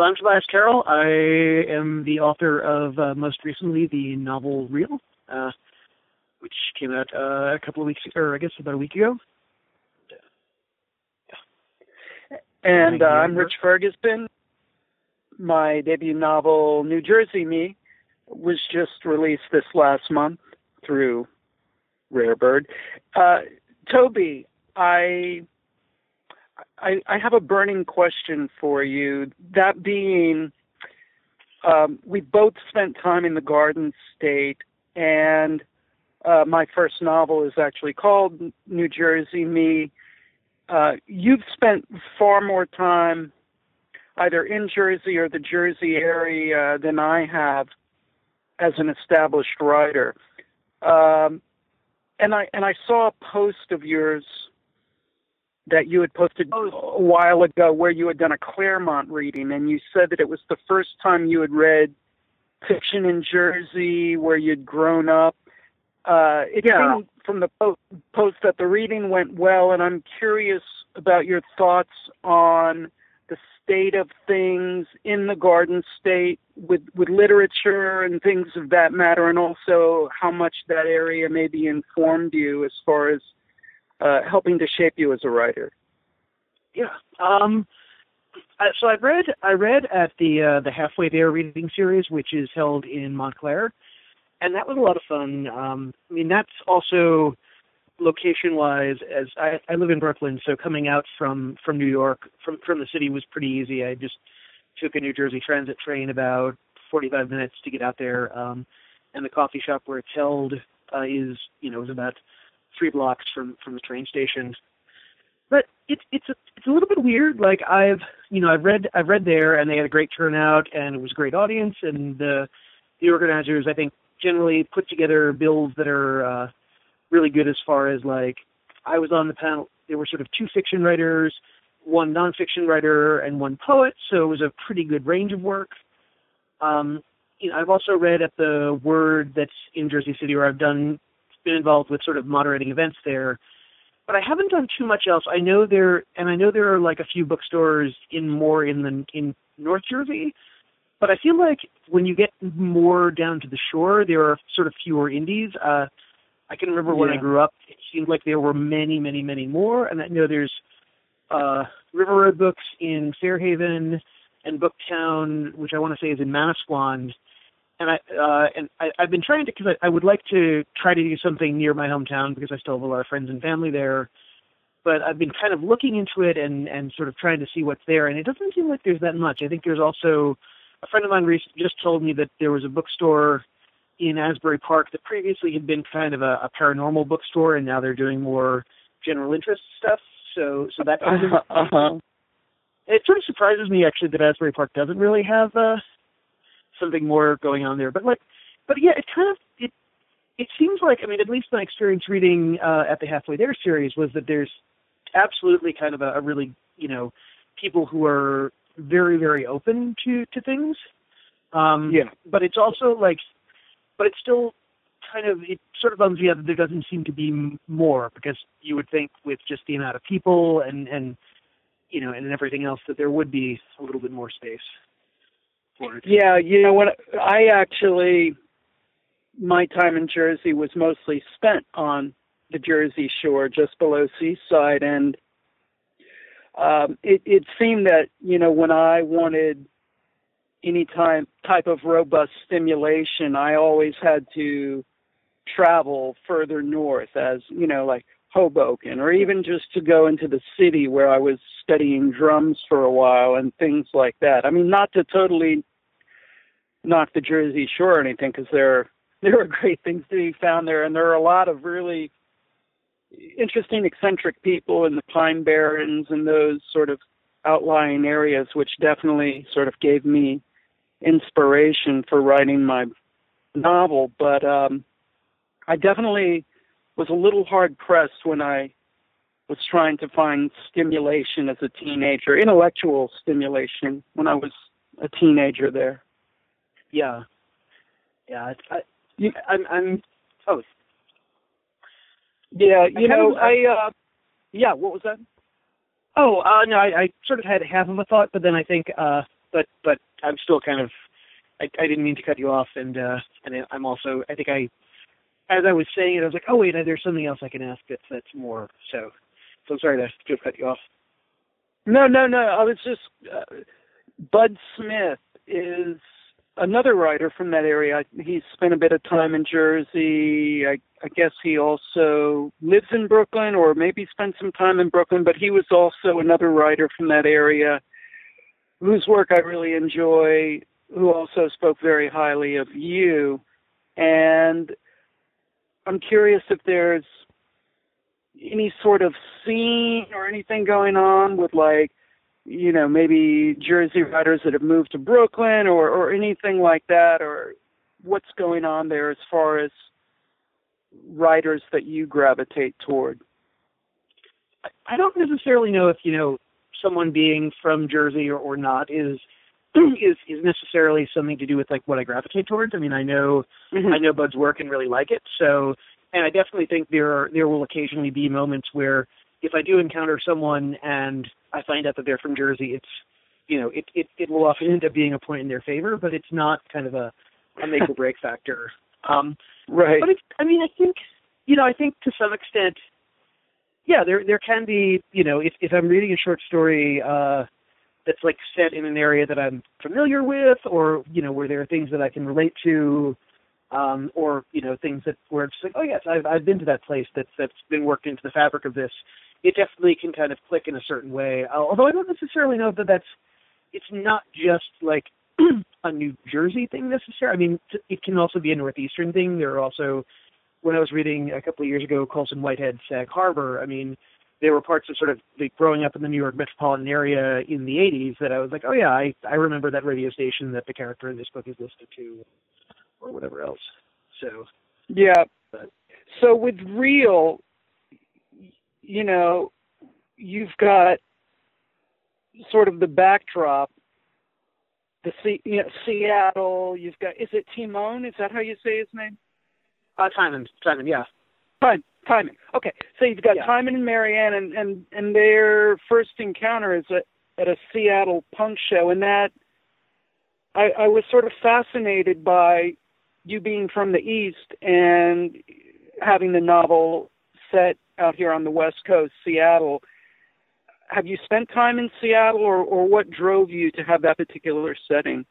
so I'm Tobias Carroll. I am the author of uh, most recently the novel Reel, uh, which came out uh, a couple of weeks, or I guess about a week ago. And uh, I'm Rich Ferguson. My debut novel, New Jersey Me, was just released this last month through Rare Bird. Uh, Toby, I, I, I have a burning question for you. That being, um, we both spent time in the Garden State, and uh, my first novel is actually called New Jersey Me. Uh, you've spent far more time either in Jersey or the Jersey area than I have as an established writer. Um, and I and I saw a post of yours that you had posted a while ago where you had done a Claremont reading and you said that it was the first time you had read fiction in Jersey where you'd grown up. Uh, it yeah. seemed from the po- post that the reading went well, and I'm curious about your thoughts on the state of things in the Garden State with with literature and things of that matter, and also how much that area maybe informed you as far as uh, helping to shape you as a writer. Yeah. Um, so I read I read at the uh, the halfway there reading series, which is held in Montclair, and that was a lot of fun. Um, I mean, that's also location wise as I, I live in Brooklyn, so coming out from from New York from from the city was pretty easy. I just took a New Jersey Transit train about 45 minutes to get out there, um, and the coffee shop where it's held uh, is you know is about three blocks from from the train station. But it's it's a it's a little bit weird. Like I've you know I've read I've read there, and they had a great turnout, and it was a great audience, and the the organizers I think generally put together bills that are uh, really good as far as like I was on the panel. There were sort of two fiction writers, one nonfiction writer, and one poet. So it was a pretty good range of work. Um, you know, I've also read at the Word that's in Jersey City, where I've done been involved with sort of moderating events there. But I haven't done too much else. I know there, and I know there are like a few bookstores in more in the in North Jersey. But I feel like when you get more down to the shore, there are sort of fewer indies. Uh, I can remember when I grew up, it seemed like there were many, many, many more. And I know there's uh, River Road Books in Fair Haven and Booktown, which I want to say is in Manasquan. And I uh, and I, I've been trying to because I, I would like to try to do something near my hometown because I still have a lot of friends and family there. But I've been kind of looking into it and and sort of trying to see what's there, and it doesn't seem like there's that much. I think there's also a friend of mine recently just told me that there was a bookstore in Asbury Park that previously had been kind of a, a paranormal bookstore, and now they're doing more general interest stuff. So, so that kind of uh-huh. it sort of surprises me actually that Asbury Park doesn't really have uh, something more going on there. But like, but yeah, it kind of it it seems like I mean, at least my experience reading uh, at the Halfway There series was that there's absolutely kind of a, a really you know people who are very very open to to things. Um, yeah, but it's also like but it's still kind of it sort of bums me out that there doesn't seem to be more because you would think with just the amount of people and and you know and everything else that there would be a little bit more space Yeah, you know what I actually my time in Jersey was mostly spent on the Jersey Shore, just below Seaside, and um, it, it seemed that you know when I wanted any time type of robust stimulation, I always had to travel further north, as you know, like Hoboken, or even just to go into the city where I was studying drums for a while and things like that. I mean, not to totally knock the Jersey Shore or anything, because there there are great things to be found there, and there are a lot of really interesting, eccentric people in the Pine Barrens and those sort of outlying areas, which definitely sort of gave me inspiration for writing my novel, but um, I definitely was a little hard pressed when I was trying to find stimulation as a teenager, intellectual stimulation when I was a teenager there. Yeah, yeah. I, I, I'm, I'm. Oh, yeah. You know, I. Uh, yeah. What was that? Oh, uh, no. I, I sort of had half of a thought, but then I think uh, but but I'm still kind of I, I didn't mean to cut you off, and uh, and I'm also I think I as I was saying it, I was like, oh wait, there's something else I can ask that's that's more. So so I'm sorry to, to cut you off. No, no, no. I was just uh, Bud Smith is another writer from that area. He spent a bit of time in Jersey. I, I guess he also lives in Brooklyn, or maybe spent some time in Brooklyn. But he was also another writer from that area, whose work I really enjoy. Who also spoke very highly of you, and I'm curious if there's any sort of scene or anything going on with like you know, maybe Jersey writers that have moved to Brooklyn or, or anything like that, or what's going on there as far as writers that you gravitate toward? I don't necessarily know if, you know, someone being from Jersey or, or not is is is necessarily something to do with like what I gravitate towards. I mean, I know mm-hmm. I know Bud's work and really like it. So, and I definitely think there are there will occasionally be moments where if I do encounter someone and I find out that they're from Jersey, it's you know it it it will often end up being a point in their favor, but it's not kind of a a make or break factor. Um, right. But it's I mean I think you know I think to some extent, yeah, there there can be you know if if I'm reading a short story. uh that's like set in an area that I'm familiar with, or you know where there are things that I can relate to, um, or you know things that where it's like, oh yes, I've I've been to that place that's that's been worked into the fabric of this it definitely can kind of click in a certain way. Uh, although I don't necessarily know that that's it's not just like a New Jersey thing necessarily. I mean, it can also be a northeastern thing. There are also when I was reading a couple of years ago, Colson Whitehead, Sag Harbor. I mean, there were parts of sort of like growing up in the New York metropolitan area in the '80s that I was like, oh yeah, I I remember that radio station that the character in this book is listed to, or whatever else. So yeah. But, so with Reel, you know, you've got sort of the backdrop, the C, you know, Seattle. You've got is it Timon? Is that how you say his name? Uh, Timon. Timon. Yeah. Time, Timon. Okay, so you've got yeah. Timon and Marianne, and and and their first encounter is at at a Seattle punk show, and that I, I was sort of fascinated by you being from the East and having the novel set out here on the West Coast, Seattle. Have you spent time in Seattle, or, or what drove you to have that particular setting?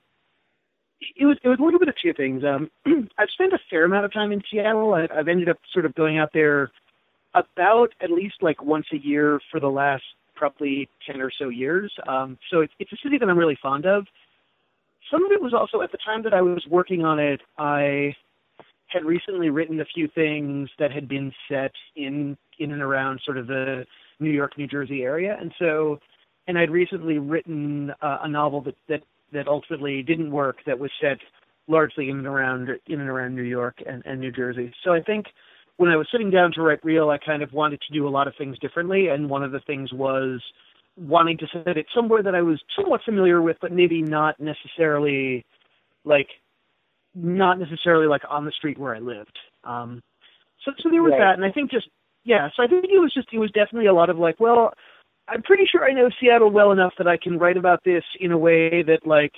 It was it was a little bit of two things. Um, I've spent a fair amount of time in Seattle. I, I've ended up sort of going out there about at least like once a year for the last probably ten or so years. Um, so it's it's a city that I'm really fond of. Some of it was also at the time that I was working on it. I had recently written a few things that had been set in in and around sort of the New York, New Jersey area, and so, and I'd recently written uh, a novel that that that ultimately didn't work that was set largely in and around in and around New York and, and New Jersey. So I think when I was sitting down to write Reel, I kind of wanted to do a lot of things differently, and one of the things was wanting to set it somewhere that I was somewhat familiar with, but maybe not necessarily like not necessarily like on the street where I lived. Um, so so there was right. that, and I think just yeah. So I think it was just it was definitely a lot of like, well, I'm pretty sure I know Seattle well enough that I can write about this in a way that like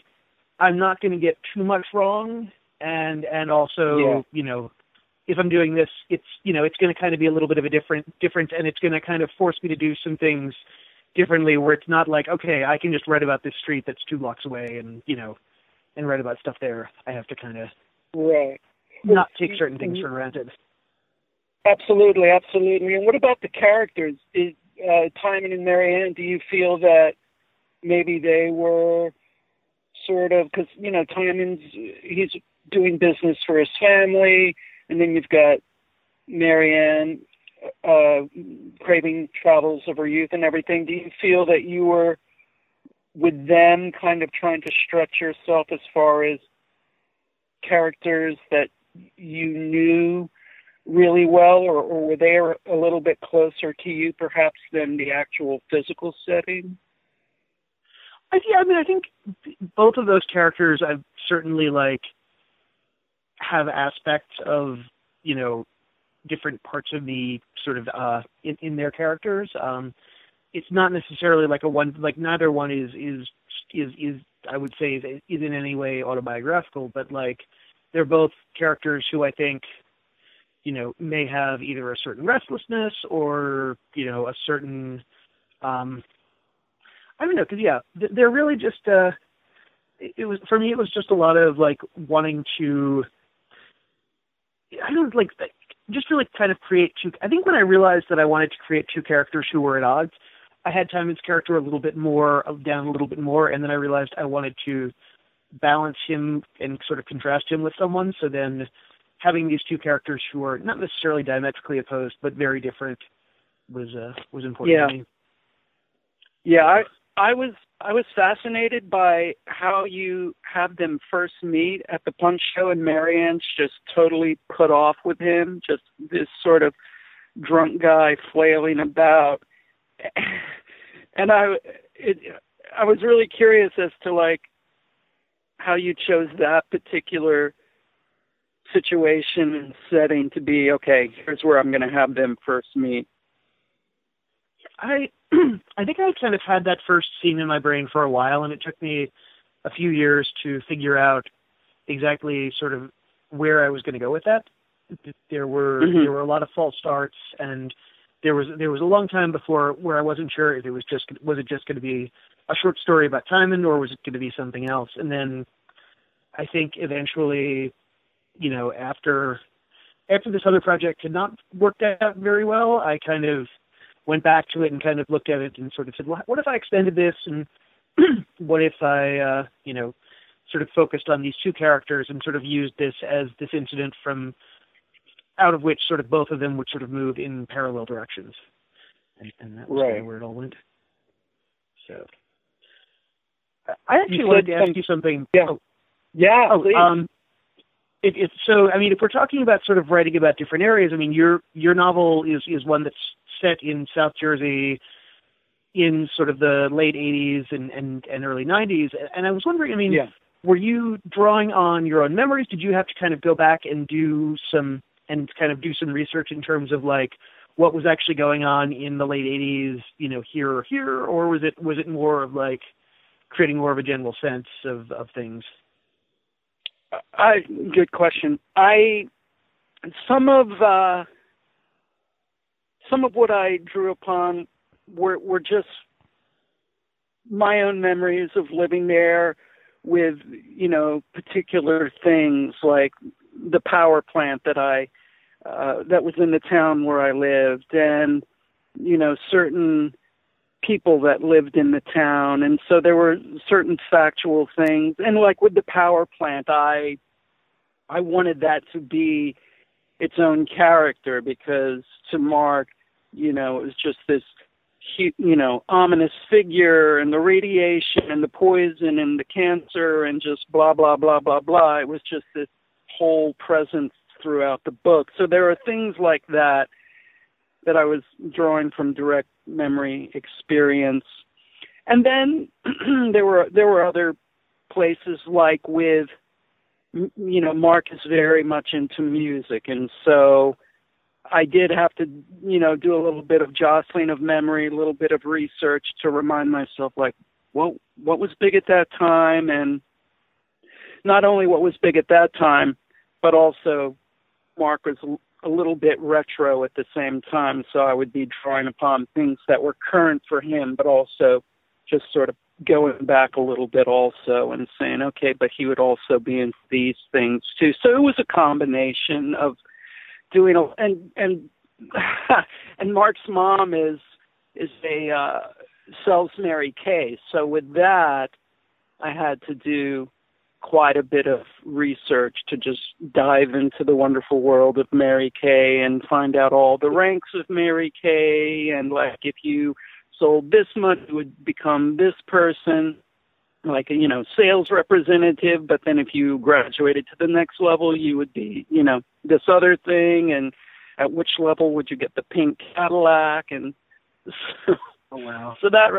I'm not going to get too much wrong, and and also yeah. you know if I'm doing this, it's you know it's going to kind of be a little bit of a different different, and it's going to kind of force me to do some things differently where it's not like okay I can just write about this street that's two blocks away and you know and write about stuff there. I have to kind of right not take certain things for granted. Absolutely, absolutely. And what about the characters? Is, uh, Timon and Marianne, do you feel that maybe they were sort of because you know Timon's he's doing business for his family, and then you've got Marianne uh, craving travels of her youth and everything. Do you feel that you were with them kind of trying to stretch yourself as far as characters that you knew really well, or, or were they a little bit closer to you, perhaps, than the actual physical setting? I, yeah, I mean, I think both of those characters, I've certainly like have aspects of you know different parts of me sort of uh, in, in their characters. Um, it's not necessarily like a one like neither one is is is is I would say is, is in any way autobiographical, but like they're both characters who I think you know may have either a certain restlessness or you know a certain um I don't know because yeah they're really just uh it was for me it was just a lot of like wanting to I don't like just really kind of create two I think when I realized that I wanted to create two characters who were at odds I had Timon's character a little bit more down a little bit more, and then I realized I wanted to balance him and sort of contrast him with someone. So then having these two characters who are not necessarily diametrically opposed but very different was uh, was important yeah. to me. Yeah, I I was I was fascinated by how you have them first meet at the punk show and Marianne's just totally put off with him, just this sort of drunk guy flailing about and I it I was really curious as to like how you chose that particular situation and setting to be okay here's where i'm going to have them first meet i i think i kind of had that first scene in my brain for a while and it took me a few years to figure out exactly sort of where i was going to go with that there were mm-hmm. there were a lot of false starts and there was there was a long time before where I wasn't sure if it was just was it just going to be a short story about Timon or was it going to be something else. And then I think eventually, you know, after after this other project had not worked out very well, I kind of went back to it and kind of looked at it and sort of said, well, what if I extended this and what if I, uh, you know, sort of focused on these two characters and sort of used this as this incident from out of which sort of both of them would sort of move in parallel directions, and, and that was right. kind of where it all went. So, I actually wanted to ask you something. Yeah. Oh, yeah. Oh, um, it, it, so I mean, if we're talking about sort of writing about different areas, I mean, your your novel is is one that's set in South Jersey in sort of the late 80s and and, and early 90s, and I was wondering, I mean, yeah. were you drawing on your own memories? Did you have to kind of go back and do some and kind of do some research in terms of like what was actually going on in the late 80s, you know, here or here, or was it was it more of like creating more of a general sense of of things? I good question. I some of uh, some of what I drew upon were were just my own memories of living there with you know particular things like the power plant that I uh, that was in the town where I lived, and you know certain people that lived in the town, and so there were certain factual things, and like with the power plant, I I wanted that to be its own character because to Mark, you know, it was just this you know ominous figure and the radiation and the poison and the cancer and just blah blah blah blah blah. It was just this whole presence throughout the book. So there are things like that that I was drawing from direct memory experience. And then there were there were other places like with you know Mark is very much into music and so I did have to you know do a little bit of jostling of memory, a little bit of research to remind myself like what what was big at that time and not only what was big at that time but also Mark was a little bit retro at the same time, so I would be drawing upon things that were current for him, but also just sort of going back a little bit also and saying, okay, but he would also be into these things too. So it was a combination of doing a and and and Mark's mom is is a uh sells Mary Kay. So with that I had to do quite a bit of research to just dive into the wonderful world of Mary Kay and find out all the ranks of Mary Kay and like if you sold this much you would become this person like a you know sales representative but then if you graduated to the next level you would be you know this other thing and at which level would you get the pink Cadillac? And so, oh wow. so that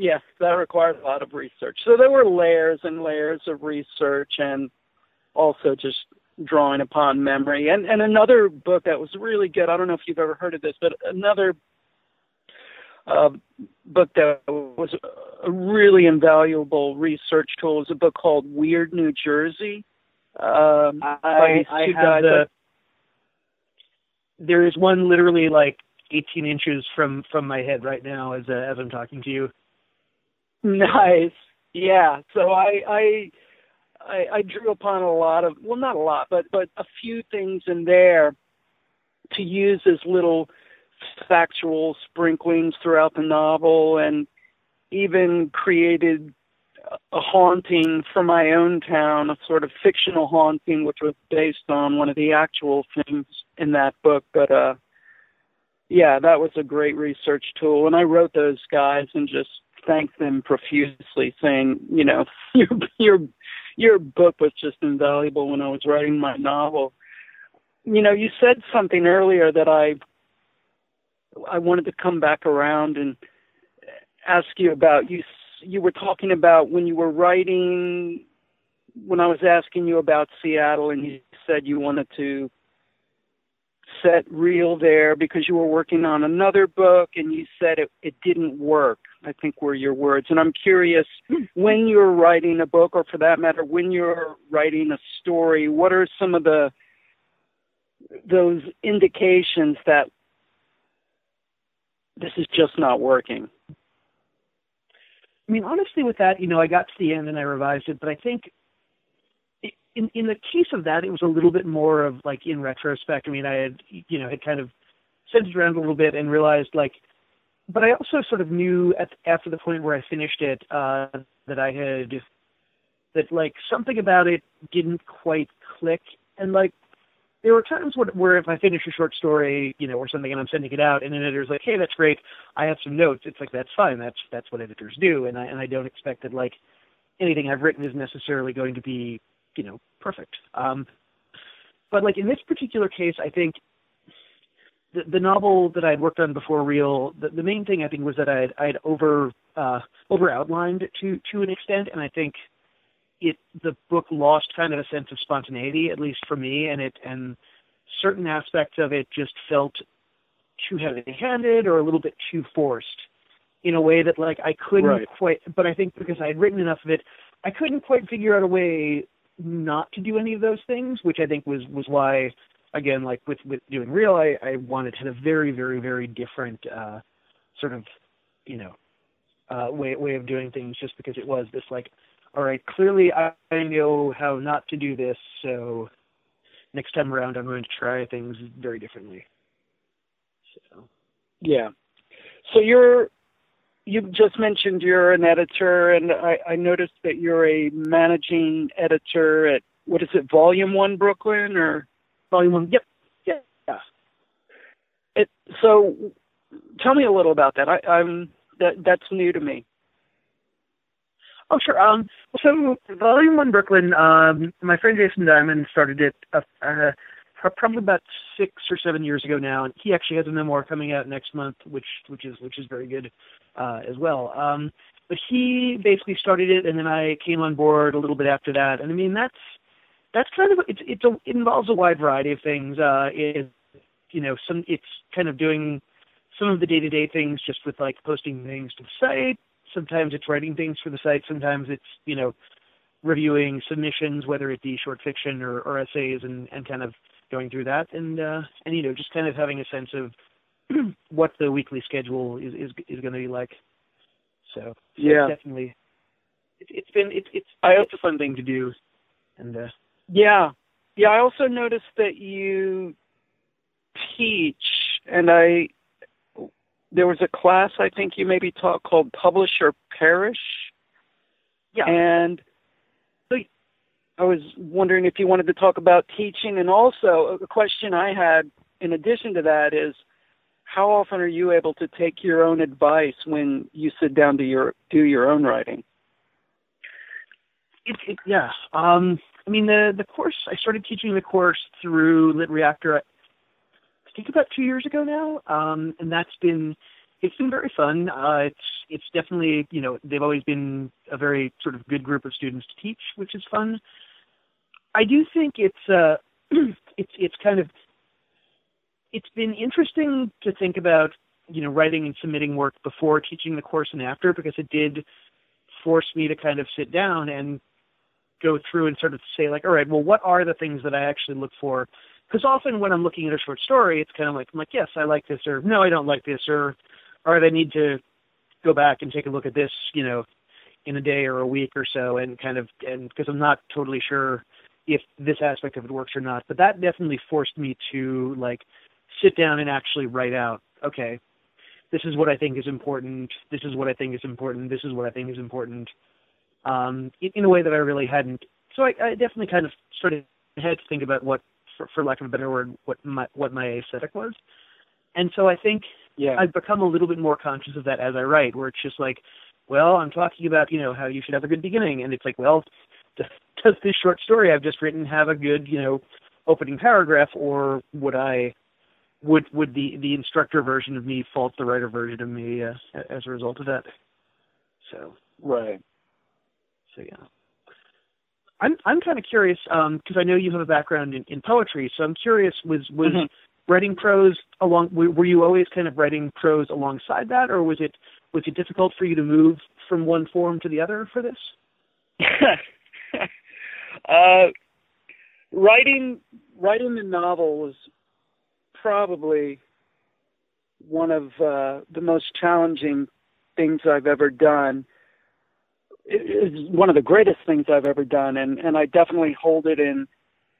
Yes, that requires a lot of research. So there were layers and layers of research and also just drawing upon memory. And and another book that was really good, I don't know if you've ever heard of this, but another a book that was a really invaluable research tool. Was a book called Weird New Jersey. Um, I, I have the, there is one literally like 18 inches from from my head right now as uh, as I'm talking to you. Nice. Yeah. So I I I, I drew upon a lot of well, not a lot, but but a few things in there to use as little factual sprinklings throughout the novel, and even created a haunting for my own town, a sort of fictional haunting, which was based on one of the actual things in that book. But uh, yeah, that was a great research tool, and I wrote those guys and just thanked them profusely, saying, you know, your your your book was just invaluable when I was writing my novel. You know, you said something earlier that I I wanted to come back around and ask you about. You you were talking about when you were writing when I was asking you about Seattle, and you said you wanted to set Reel there because you were working on another book, and you said it it didn't work. I think were your words. And I'm curious when you're writing a book, or for that matter, when you're writing a story, what are some of the those indications that this is just not working? I mean, honestly, with that, you know, I got to the end and I revised it, but I think in in the case of that, it was a little bit more of like in retrospect. I mean, I had you know had kind of sent around a little bit and realized like, but I also sort of knew at after the point where I finished it uh, that I had that like something about it didn't quite click, and like there were times where, where if I finish a short story, you know, or something, and I'm sending it out, and an editor's like, "Hey, that's great. I have some notes." It's like that's fine. That's that's what editors do, and I and I don't expect that like anything I've written is necessarily going to be, you know, perfect. Um, but like in this particular case, I think the, the novel that I had worked on before Reel, the, the main thing I think was that I had I had over uh, over outlined to to an extent, and I think it the book lost kind of a sense of spontaneity, at least for me, and it and certain aspects of it just felt too heavy-handed or a little bit too forced in a way that like I couldn't right. quite. But I think because I had written enough of it, I couldn't quite figure out a way not to do any of those things, which I think was was why again like with with doing Reel, I I wanted to have a very very very different uh sort of you know uh way way of doing things just because it was this like all right, clearly I, know how not to do this, so next time around I'm going to try things very differently. So yeah. So you're you just mentioned you're an editor, and I, I noticed that you're a managing editor at what is it, Volume One Brooklyn or Volume One? Yep. Yeah. Yeah. It, so tell me a little about that. I, I'm that that's new to me. Oh, sure. Um, so Volume One Brooklyn, um, my friend Jason Diamond started it uh, uh, probably about six or seven years ago now, and he actually has a memoir coming out next month, which which is which is very good uh, as well. Um, but he basically started it, and then I came on board a little bit after that. And I mean, that's that's kind of it's it's a, it involves a wide variety of things. Uh, it, you know, some it's kind of doing some of the day to day things, just with like posting things to the site, Sometimes it's writing things for the site. Sometimes it's you know reviewing submissions, whether it be short fiction or, or essays, and, and kind of going through that, and uh, and you know just kind of having a sense of what the weekly schedule is is, is going to be like. So, yeah, definitely, it, it's been it's it's it's a fun thing to do, and uh, yeah, yeah. I also noticed that you teach, and I there was a class I think you maybe taught called Publish or Perish. Yeah. And I was wondering if you wanted to talk about teaching and also a question I had in addition to that is how often are you able to take your own advice when you sit down to your do your own writing? It, it, yeah. Um, I mean the the course I started teaching the course through LitReactor I think about two years ago now, um, and that's been it's been very fun. Uh, it's it's definitely you know they've always been a very sort of good group of students to teach, which is fun. I do think it's uh, it's it's kind of it's been interesting to think about you know writing and submitting work before teaching the course and after because it did force me to kind of sit down and go through and sort of say like all right well what are the things that i actually look for because often when i'm looking at a short story it's kind of like i'm like yes i like this or no i don't like this or or i need to go back and take a look at this you know in a day or a week or so and kind of and because i'm not totally sure if this aspect of it works or not but that definitely forced me to like sit down and actually write out okay this is what I think is important. This is what I think is important. This is what I think is important. Um, in, in a way that I really hadn't. So I, I definitely kind of started had to think about what, for, for lack of a better word, what my what my aesthetic was. And so I think yeah. I've become a little bit more conscious of that as I write, where it's just like, well, I'm talking about you know how you should have a good beginning, and it's like, well, does, does this short story I've just written have a good you know opening paragraph, or would I would would the the instructor version of me fault the writer version of me uh, as a result of that? So right. So yeah. I'm I'm kind of curious because um, I know you have a background in, in poetry, so I'm curious was was mm-hmm. writing prose along were, were you always kind of writing prose alongside that, or was it was it difficult for you to move from one form to the other for this? uh, writing writing the novel was probably one of uh, the most challenging things I've ever done. It is one of the greatest things I've ever done, and and I definitely hold it in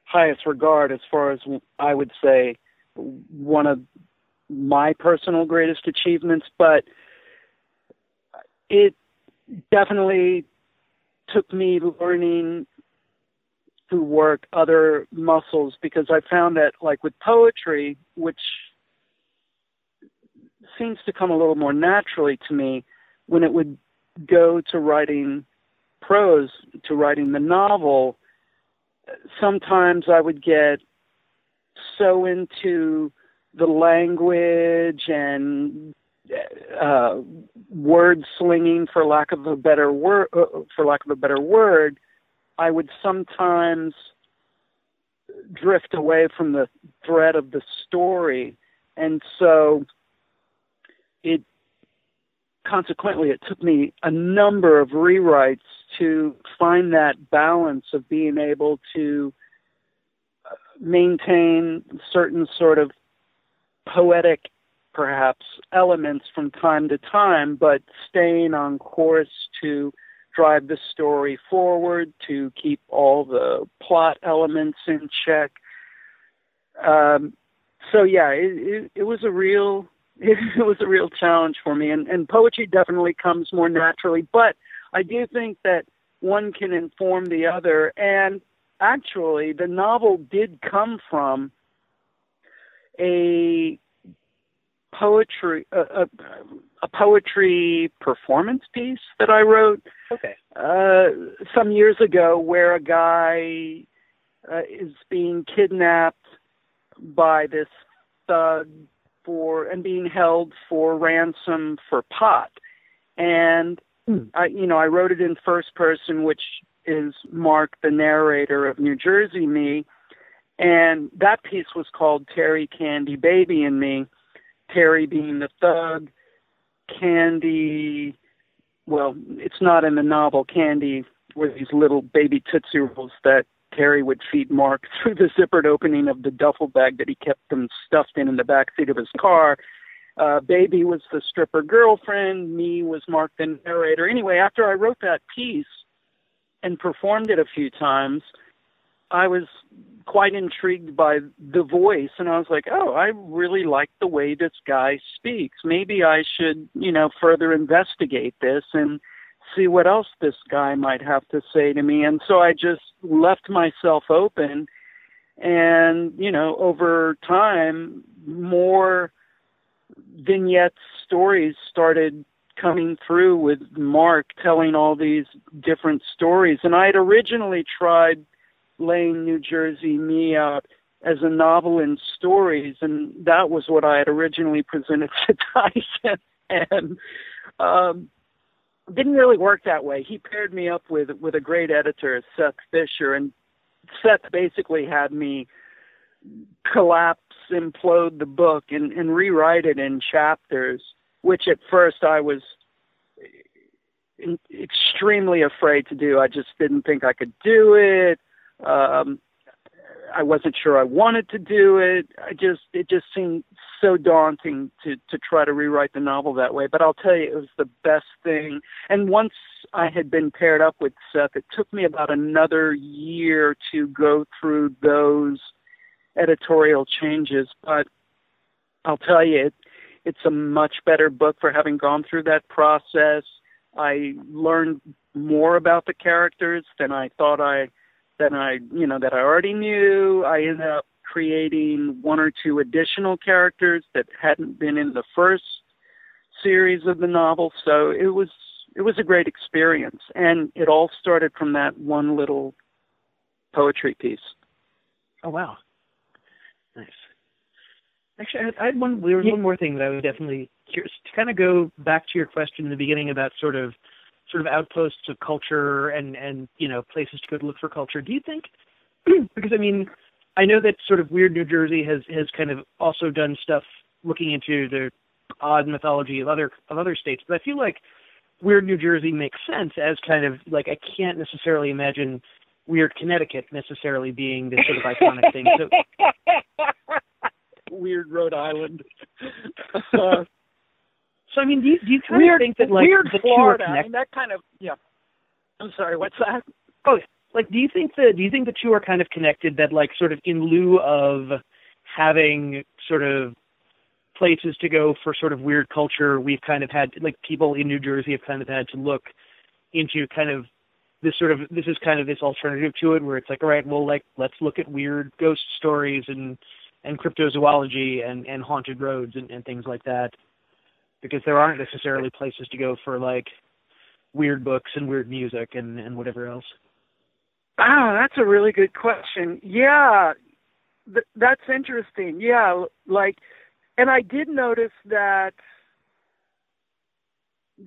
highest regard as far as I would say one of my personal greatest achievements. But it definitely took me learning to work other muscles because I found that like with poetry, which seems to come a little more naturally to me, when it would go to writing prose, to writing the novel, sometimes I would get so into the language and uh, word slinging, for lack of a better word, uh, for lack of a better word, I would sometimes drift away from the thread of the story. And so consequently it took me a number of rewrites to find that balance of being able to uh, maintain certain sort of poetic perhaps elements from time to time but staying on course to drive the story forward, to keep all the plot elements in check. Um, so yeah, it, it, it was a real it, was a real challenge for me, and, and poetry definitely comes more naturally. But I do think that one can inform the other, and actually, the novel did come from a poetry a, a, a poetry performance piece that I wrote okay uh, some years ago where a guy uh, is being kidnapped by this thug for and being held for ransom for pot and hmm. I you know I wrote it in first person which is Mark the narrator of New Jersey Me and that piece was called Terry Candy Baby and Me Terry being the thug, Candy. Well, it's not in the novel. Candy were these little baby Tootsie Rolls that Terry would feed Mark through the zippered opening of the duffel bag that he kept them stuffed in in the back seat of his car. Uh, Baby was the stripper girlfriend. Me was Mark the narrator. Anyway, after I wrote that piece and performed it a few times, I was quite intrigued by the voice and I was like, "Oh, I really like the way this guy speaks. Maybe I should, you know, further investigate this and see what else this guy might have to say to me." And so I just left myself open and, you know, over time more vignettes stories started coming through with Mark telling all these different stories and I had originally tried laying New Jersey Me out as a novel in stories, and that was what I had originally presented to Tyson, and um, didn't really work that way. He paired me up with with a great editor, Seth Fischer, and Seth basically had me collapse implode the book and, and rewrite it in chapters, which at first I was extremely afraid to do. I just didn't think I could do it. Um, I wasn't sure I wanted to do it. I just it just seemed so daunting to to try to rewrite the novel that way. But I'll tell you, it was the best thing. And once I had been paired up with Seth, it took me about another year to go through those editorial changes. But I'll tell you, it, it's a much better book for having gone through that process. I learned more about the characters than I thought I than I you know that I already knew. I ended up creating one or two additional characters that hadn't been in the first series of the novel. So it was it was a great experience, and it all started from that one little poetry piece. Oh wow, nice. Actually, I had, I had one. There was yeah. one more thing that I was definitely curious to kind of go back to your question in the beginning about sort of sort of outposts of culture and and you know places to go to look for culture. Do you think? because I mean, I know that sort of Weird New Jersey has has kind of also done stuff looking into the odd mythology of other of other states, but I feel like Weird New Jersey makes sense as kind of like I can't necessarily imagine Weird Connecticut necessarily being this sort of iconic thing. So Weird Rhode Island. Uh, so I mean, do you, do you kind weird, of think that like weird the Florida, two are connected? I mean, that kind of yeah. I'm sorry, what's that? Oh, like do you think that do you think the two are kind of connected? That like sort of in lieu of having sort of places to go for sort of weird culture, we've kind of had like people in New Jersey have kind of had to look into kind of this sort of this is kind of this alternative to it where it's like all right well like let's look at weird ghost stories and and cryptozoology and and haunted roads and, and things like that because there aren't necessarily places to go for like weird books and weird music and and whatever else. Ah, that's a really good question. Yeah, th- that's interesting. Yeah, like, and I did notice that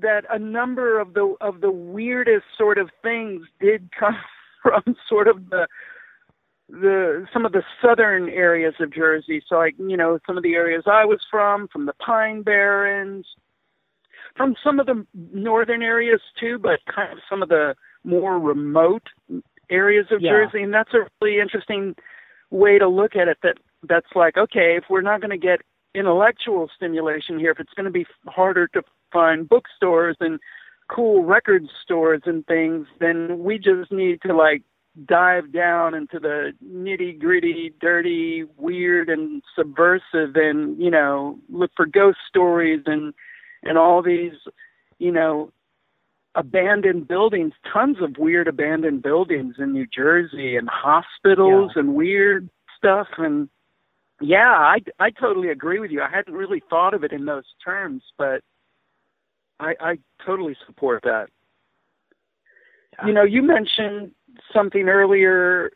that a number of the of the weirdest sort of things did come from sort of the the some of the southern areas of Jersey. So like you know some of the areas I was from, from the Pine Barrens, from some of the northern areas too, but kind of some of the more remote areas of yeah. Jersey. And that's a really interesting way to look at it. That that's like okay, if we're not going to get intellectual stimulation here, if it's going to be harder to find bookstores and cool record stores and things, then we just need to like dive down into the nitty gritty, dirty, weird, and subversive, and you know, look for ghost stories and and all these, you know, abandoned buildings. Tons of weird abandoned buildings in New Jersey, and hospitals, yeah. and weird stuff. And yeah, I I totally agree with you. I hadn't really thought of it in those terms, but I I totally support that. You know, you mentioned something earlier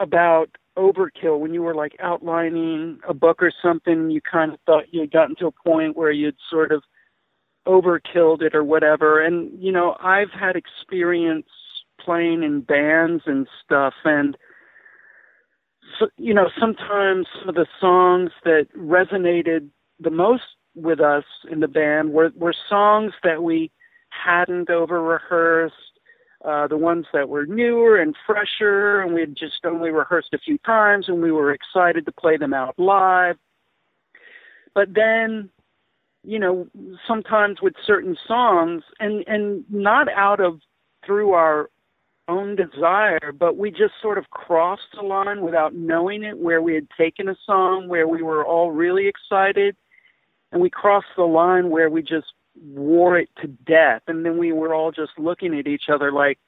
about overkill when you were like outlining a book or something you kind of thought you had gotten to a point where you'd sort of overkilled it or whatever. And you know i've had experience playing in bands and stuff and so, you know sometimes some of the songs that resonated the most with us in the band were were songs that we hadn't over rehearsed uh, the ones that were newer and fresher, and we had just only rehearsed a few times, and we were excited to play them out live. But then, you know, sometimes with certain songs, and and not out of through our own desire, but we just sort of crossed the line without knowing it, where we had taken a song where we were all really excited, and we crossed the line where we just wore it to death. And then we were all just looking at each other like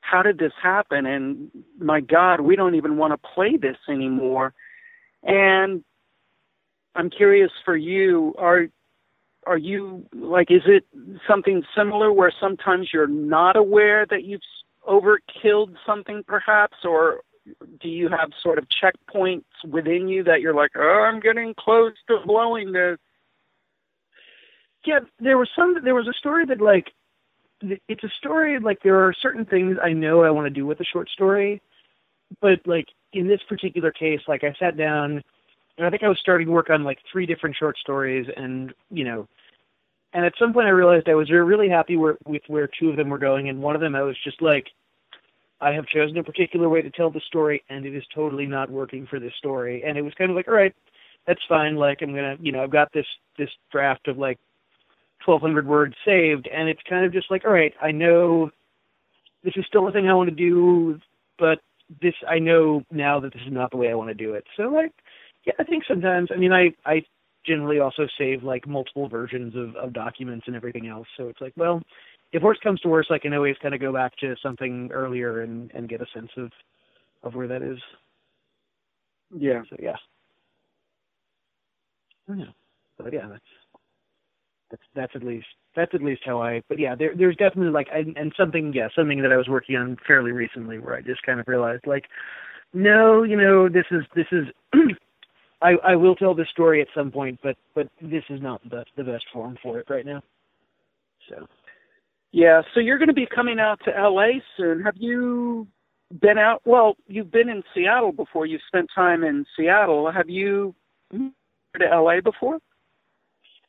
how did this happen? And my god we don't even want to play this anymore. And i'm curious for you are are you like is it something similar where sometimes you're not aware that you've overkilled something perhaps? Or do you have sort of checkpoints within you that you're like oh i'm getting close to blowing this yeah, there was some. There was a story that like, it's a story like there are certain things I know I want to do with a short story, but like in this particular case, like I sat down, and I think I was starting work on like three different short stories, and you know, and at some point I realized I was really happy where, with where two of them were going, and one of them I was just like, I have chosen a particular way to tell the story, and it is totally not working for this story. And it was kind of like, all right, that's fine. Like I'm gonna, you know, I've got this this draft of like 1,200 words saved, and it's kind of just like, all right, I know this is still a thing I want to do, but this I know now that this is not the way I want to do it. So like, yeah, I think sometimes. I mean, I I generally also save like multiple versions of of documents and everything else. So it's like, well, if worse comes to worse, I can always kind of go back to something earlier and and get a sense of of where that is. Yeah. So yeah. Oh, yeah. But yeah, that's that's that's at least that's at least how I. But yeah, there there's definitely like and, and something yeah something that I was working on fairly recently where I just kind of realized like, no, you know this is this is. I I will tell this story at some point, but but this is not the the best form for it right now. So. Yeah, so you're going to be coming out to LA soon. Have you been out? Well, you've been in Seattle before. You spent time in Seattle. Have you to LA before?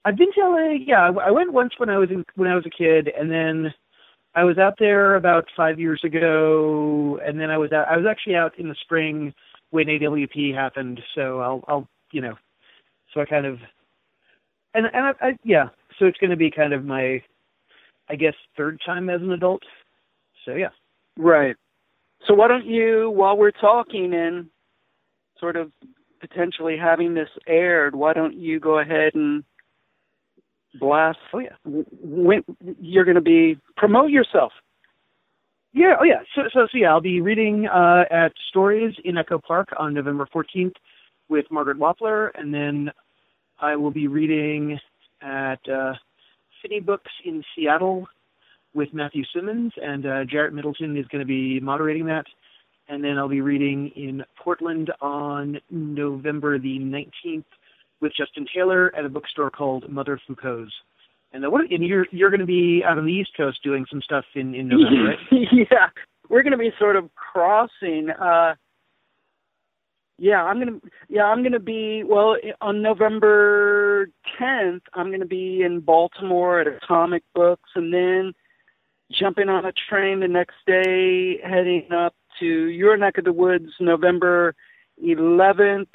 I've been to LA. Yeah, I went once when I was in, when I was a kid, and then I was out there about five years ago, and then I was out. I was actually out in the spring when AWP happened. So I'll, I'll, you know, so I kind of, and and I, I yeah. So it's going to be kind of my, I guess, third time as an adult. So yeah. Right. So why don't you, while we're talking and sort of potentially having this aired, why don't you go ahead and blast? Oh yeah. When you're going to be promote yourself. Yeah. Oh yeah. So so, so yeah, I'll be reading uh, at Stories in Echo Park on November 14th with Margaret Wappler, and then I will be reading at uh, City Books in Seattle with Matthew Simmons, and uh, Jarrett Middleton is going to be moderating that. And then I'll be reading in Portland on November the 19th with Justin Taylor at a bookstore called Mother Foucault's. And, uh, what, and you're you're going to be out on the East Coast doing some stuff in in November, right? yeah, we're going to be sort of crossing. Uh, yeah, I'm gonna. Yeah, I'm gonna be. Well, on November 10th, I'm gonna be in Baltimore at Atomic Books, and then jumping on a train the next day, heading up to your neck of the woods, November 11th.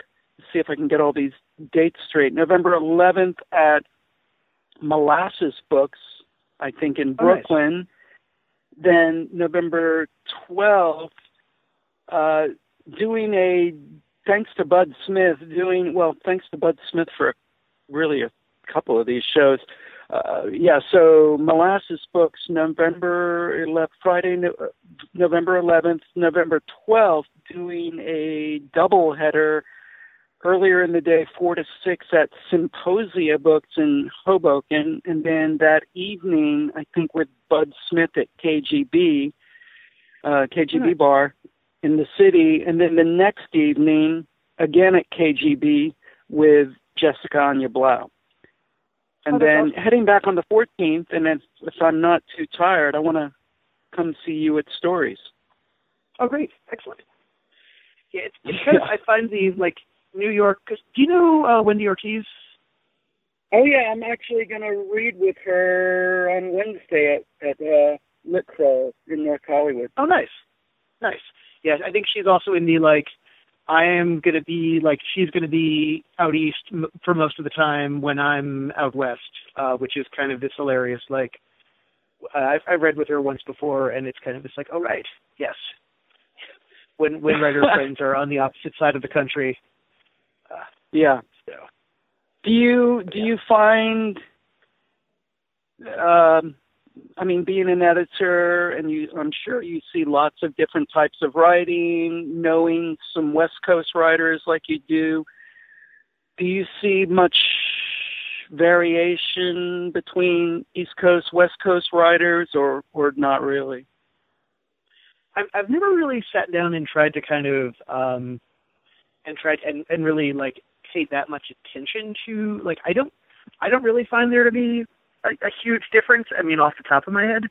See if I can get all these dates straight. November 11th at Molasses Books, I think in Brooklyn. nice. Then November 12th, uh, doing a thanks to Bud Smith, doing well, thanks to Bud Smith for really a couple of these shows. Uh, yeah, so Molasses Books, November 11th, Friday, no, November 11th, November 12th, doing a double header earlier in the day, four to six at Symposia Books in Hoboken, and then that evening, I think with Bud Smith at KGB, uh, KGB Right. bar in the city, and then the next evening again at KGB with Jessica Anya Blau. And Oh, then awesome. heading back on the 14th, and then if I'm not too tired, I want to come see you at Stories. Oh, great, excellent. Yeah, it's, it's kind of. I find these like New York. Do you know uh, Wendy Ortiz? Oh yeah, I'm actually going to read with her on Wednesday at at uh, Lit in North Hollywood. Oh, nice, nice. Yeah, I think she's also in the like. I am going to be like she's going to be out east m- for most of the time when I'm out west, uh, which is kind of this hilarious like. Uh, I've, I've read with her once before, and it's kind of this like, oh right, yes. When when writer friends are on the opposite side of the country, uh, Yeah. so Do you do you find um I mean being an editor and you I'm sure you see lots of different types of writing, knowing some West Coast writers like you do. Do you see much variation between East Coast, West Coast writers or or not really? I've I've never really sat down and tried to kind of um and tried and and really like pay that much attention to like I don't I don't really find there to be a, a huge difference. I mean, off the top of my head,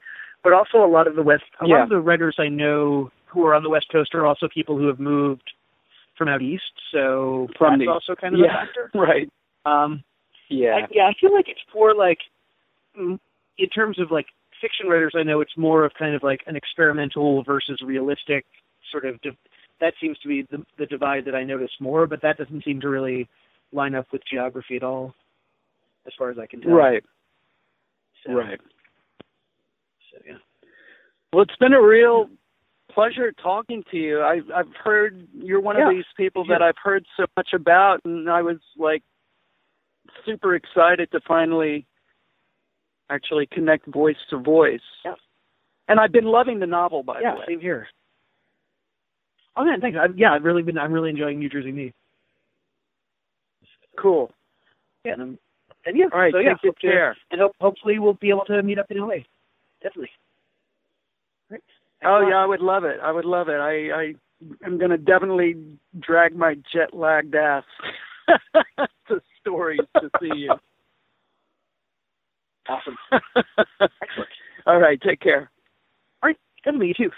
but also a lot of the West a lot of the writers I know who are on the West Coast are also people who have moved from out east, so from that's the, also kind of yeah, a factor. Right. Um, yeah. I, yeah, I feel like it's more like, mm, in terms of like fiction writers, I know it's more of kind of like an experimental versus realistic sort of. Div- that seems to be the, the divide that I notice more, but that doesn't seem to really line up with geography at all, as far as I can tell. Right. So, Right. So yeah. Well, it's been a real pleasure talking to you. I've I've heard you're one Yeah. of these people Yeah. that I've heard so much about, and I was like super excited to finally actually connect voice to voice. Yeah. And I've been loving the novel, by yeah, the way. Yeah, same here. Oh man, thanks. I've, yeah, I've really been. I'm really enjoying New Jersey Me. Cool. Yeah, and, and yeah. All right. so yeah, take good care. and hope, hopefully we'll be able to meet up in LA. Definitely. Right. Oh yeah, I would love it. I would love it. I I am gonna definitely drag my jet lagged ass to stories to see you. Awesome. Excellent. All right, take care. All right. Good to meet you too.